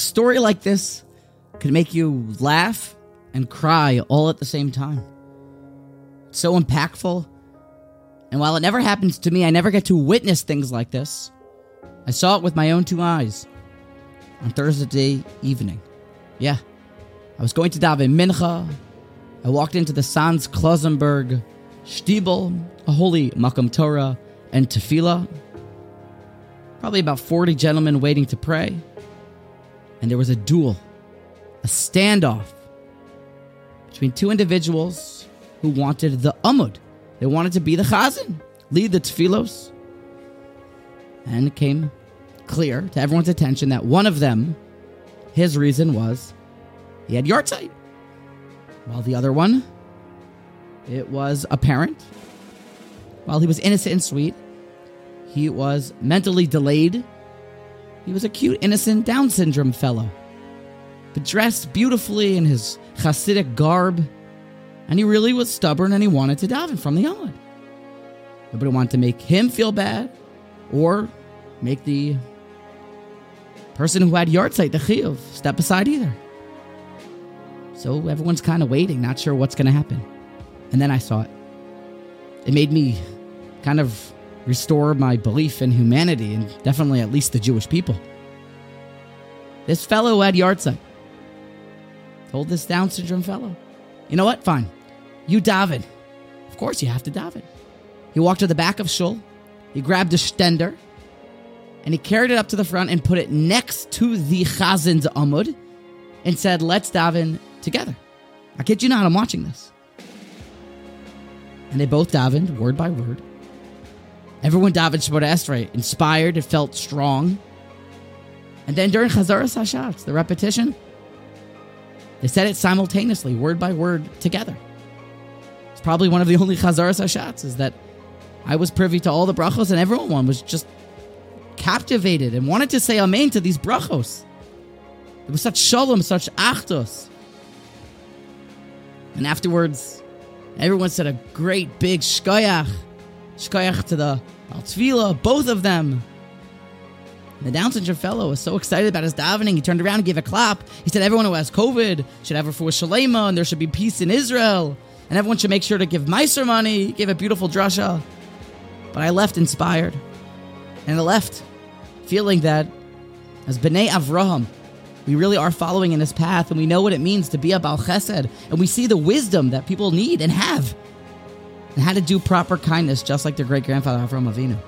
story like this could make you laugh and cry all at the same time. It's so impactful. And while it never happens to me, I never get to witness things like this. I saw it with my own two eyes on Thursday evening. Yeah, I was going to daven mincha. I walked into the Sanz Klausenburg Stiebel, a holy Makom Torah, and Tefillah. Probably about 40 gentlemen waiting to pray. And there was a duel, a standoff between two individuals who wanted the Amud. They wanted to be the Chazan, lead the Tfilos. And it came clear to everyone's attention that one of them, his reason was he had yahrzeit, while the other one, it was apparent. While he was innocent and sweet, he was mentally delayed. He was a cute, innocent Down syndrome fellow, but dressed beautifully in his Hasidic garb, and he really was stubborn and he wanted to daven from the Amud. Nobody wanted to make him feel bad or make the person who had yahrzeit, the chiyuv, step aside either. So everyone's kind of waiting, not sure what's going to happen. And then I saw it. It made me kind of restore my belief in humanity and definitely at least the Jewish people. This fellow had yahrzeit told this Down syndrome fellow, you know what? Fine. You daven. Of course, you have to daven. He walked to the back of Shul. He grabbed a stender and he carried it up to the front and put it next to the Chazan's Amud and said, Let's daven together. I kid you not, I'm watching this. And they both davened word by word. Everyone davened Shemona Esrei, inspired, it felt strong. And then during Chazaras Hashatz, the repetition, they said it simultaneously, word by word, together. It's probably one of the only Chazaras Hashatz is that I was privy to all the brachos, and everyone was just captivated and wanted to say amen to these brachos. It was such shalom, such achtos. And afterwards, everyone said a great big shkoyach. Shkoyach to the Altvila, both of them. The Down syndrome fellow was so excited about his davening, he turned around and gave a clap. He said everyone who has COVID should have a for shalema and there should be peace in Israel. And everyone should make sure to give Meiser money. He gave a beautiful drasha. But I left inspired. And I left feeling that as B'nai Avraham, we really are following in his path and we know what it means to be a Baal Chesed. And we see the wisdom that people need and have and how to do proper kindness just like their great grandfather Avraham Avinu.